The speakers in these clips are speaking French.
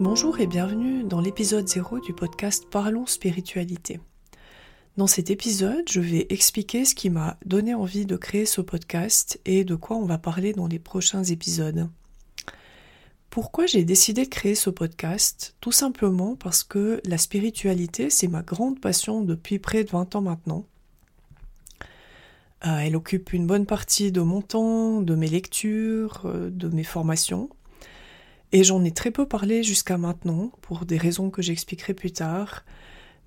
Bonjour et bienvenue dans l'épisode 0 du podcast Parlons spiritualité. Dans cet épisode, je vais expliquer ce qui m'a donné envie de créer ce podcast et de quoi on va parler dans les prochains épisodes. Pourquoi j'ai décidé de créer ce podcast? Tout simplement parce que la spiritualité, c'est ma grande passion depuis près de 20 ans maintenant. Euh, elle occupe une bonne partie de mon temps, de mes lectures, euh, de mes formations. Et j'en ai très peu parlé jusqu'à maintenant, pour des raisons que j'expliquerai plus tard.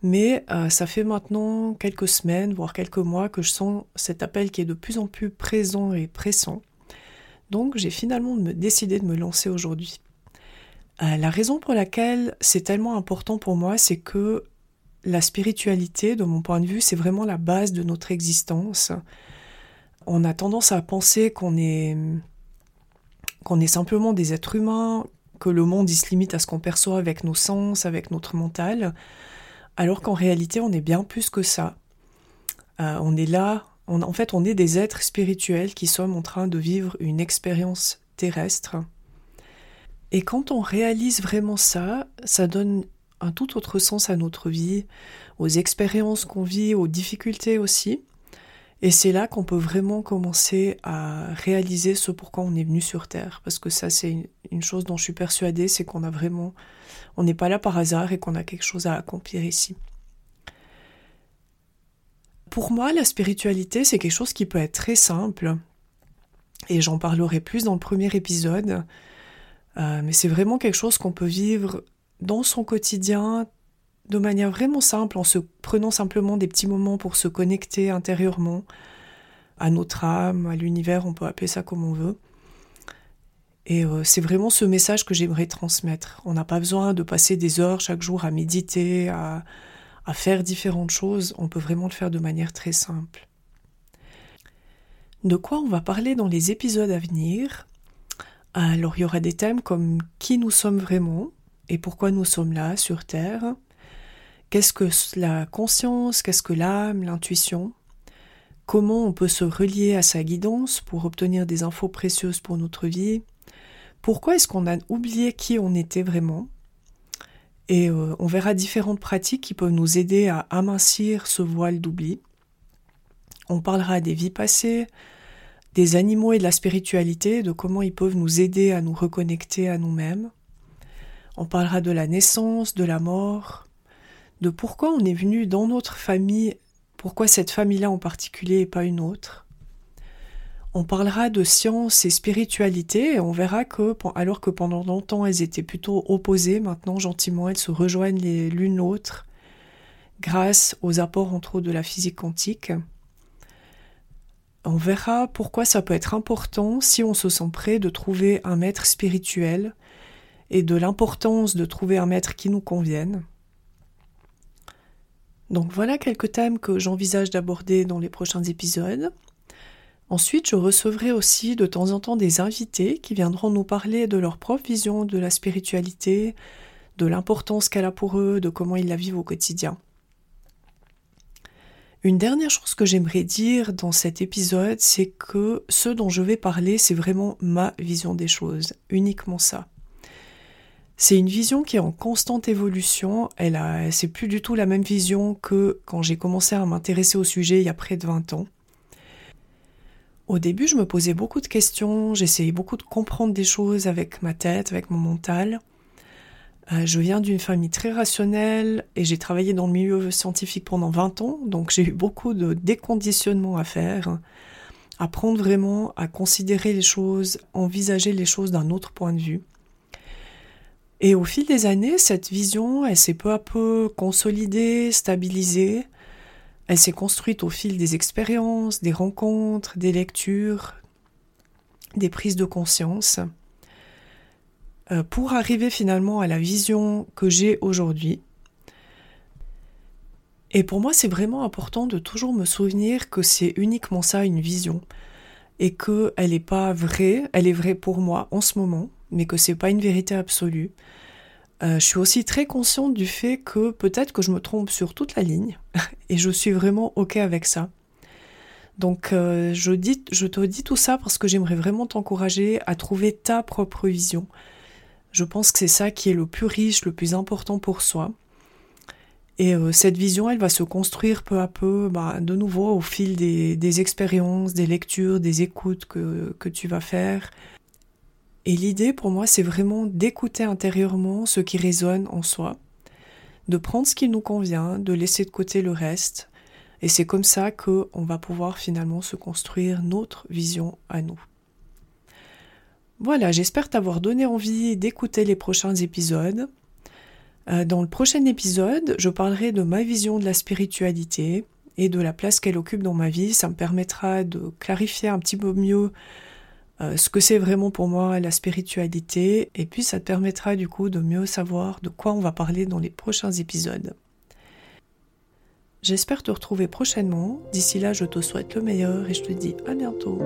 Mais euh, ça fait maintenant quelques semaines, voire quelques mois, que je sens cet appel qui est de plus en plus présent et pressant. Donc j'ai finalement décidé de me lancer aujourd'hui. Euh, la raison pour laquelle c'est tellement important pour moi, c'est que la spiritualité, de mon point de vue, c'est vraiment la base de notre existence. On a tendance à penser qu'on est qu'on est simplement des êtres humains, que le monde il se limite à ce qu'on perçoit avec nos sens, avec notre mental, alors qu'en réalité on est bien plus que ça. Euh, on est là, en fait on est des êtres spirituels qui sommes en train de vivre une expérience terrestre. Et quand on réalise vraiment ça, ça donne un tout autre sens à notre vie, aux expériences qu'on vit, aux difficultés aussi. Et c'est là qu'on peut vraiment commencer à réaliser ce pourquoi on est venu sur Terre. Parce que ça, c'est une chose dont je suis persuadée, c'est qu'on a vraiment, on n'est pas là par hasard et qu'on a quelque chose à accomplir ici. Pour moi, la spiritualité, c'est quelque chose qui peut être très simple. Et j'en parlerai plus dans le premier épisode. Euh, mais c'est vraiment quelque chose qu'on peut vivre dans son quotidien de manière vraiment simple, en se prenant simplement des petits moments pour se connecter intérieurement à notre âme, à l'univers, on peut appeler ça comme on veut. Et euh, c'est vraiment ce message que j'aimerais transmettre. On n'a pas besoin de passer des heures chaque jour à méditer, à, à faire différentes choses. On peut vraiment le faire de manière très simple. De quoi on va parler dans les épisodes à venir? Alors il y aura des thèmes comme qui nous sommes vraiment et pourquoi nous sommes là sur Terre, Qu'est-ce que la conscience, qu'est-ce que l'âme, l'intuition? Comment on peut se relier à sa guidance pour obtenir des infos précieuses pour notre vie? Pourquoi est-ce qu'on a oublié qui on était vraiment? Et euh, on verra différentes pratiques qui peuvent nous aider à amincir ce voile d'oubli. On parlera des vies passées, des animaux et de la spiritualité, de comment ils peuvent nous aider à nous reconnecter à nous-mêmes. On parlera de la naissance, de la mort, de pourquoi on est venu dans notre famille, pourquoi cette famille-là en particulier et pas une autre. On parlera de science et spiritualité et on verra que, alors que pendant longtemps elles étaient plutôt opposées, maintenant gentiment elles se rejoignent l'une l'autre grâce aux apports entre autres de la physique quantique. On verra pourquoi ça peut être important si on se sent prêt de trouver un maître spirituel et de l'importance de trouver un maître qui nous convienne. Donc voilà quelques thèmes que j'envisage d'aborder dans les prochains épisodes. Ensuite, je recevrai aussi de temps en temps des invités qui viendront nous parler de leur propre vision de la spiritualité, de l'importance qu'elle a pour eux, de comment ils la vivent au quotidien. Une dernière chose que j'aimerais dire dans cet épisode, c'est que ce dont je vais parler, c'est vraiment ma vision des choses, uniquement ça. C'est une vision qui est en constante évolution. Elle a, c'est plus du tout la même vision que quand j'ai commencé à m'intéresser au sujet il y a près de 20 ans. Au début, je me posais beaucoup de questions, j'essayais beaucoup de comprendre des choses avec ma tête, avec mon mental. Euh, je viens d'une famille très rationnelle et j'ai travaillé dans le milieu scientifique pendant 20 ans, donc j'ai eu beaucoup de déconditionnement à faire, apprendre vraiment à considérer les choses, envisager les choses d'un autre point de vue. Et au fil des années, cette vision, elle s'est peu à peu consolidée, stabilisée. Elle s'est construite au fil des expériences, des rencontres, des lectures, des prises de conscience, euh, pour arriver finalement à la vision que j'ai aujourd'hui. Et pour moi, c'est vraiment important de toujours me souvenir que c'est uniquement ça, une vision, et qu'elle n'est pas vraie, elle est vraie pour moi en ce moment, mais que c'est pas une vérité absolue. Euh, je suis aussi très consciente du fait que peut-être que je me trompe sur toute la ligne et je suis vraiment ok avec ça. Donc euh, je, te dis tout ça parce que j'aimerais vraiment t'encourager à trouver ta propre vision. Je pense que c'est ça qui est le plus riche, le plus important pour soi. Et euh, cette vision, elle va se construire peu à peu, bah, de nouveau au fil des, expériences, des lectures, des écoutes que tu vas faire. Et l'idée pour moi, c'est vraiment d'écouter intérieurement ce qui résonne en soi, de prendre ce qui nous convient, de laisser de côté le reste. Et c'est comme ça qu'on va pouvoir finalement se construire notre vision à nous. Voilà, j'espère t'avoir donné envie d'écouter les prochains épisodes. Euh, dans le prochain épisode, je parlerai de ma vision de la spiritualité et de la place qu'elle occupe dans ma vie. Ça me permettra de clarifier un petit peu mieux euh, ce que c'est vraiment pour moi la spiritualité et puis ça te permettra du coup de mieux savoir de quoi on va parler dans les prochains épisodes. J'espère te retrouver prochainement. D'ici là, je te souhaite le meilleur et je te dis à bientôt.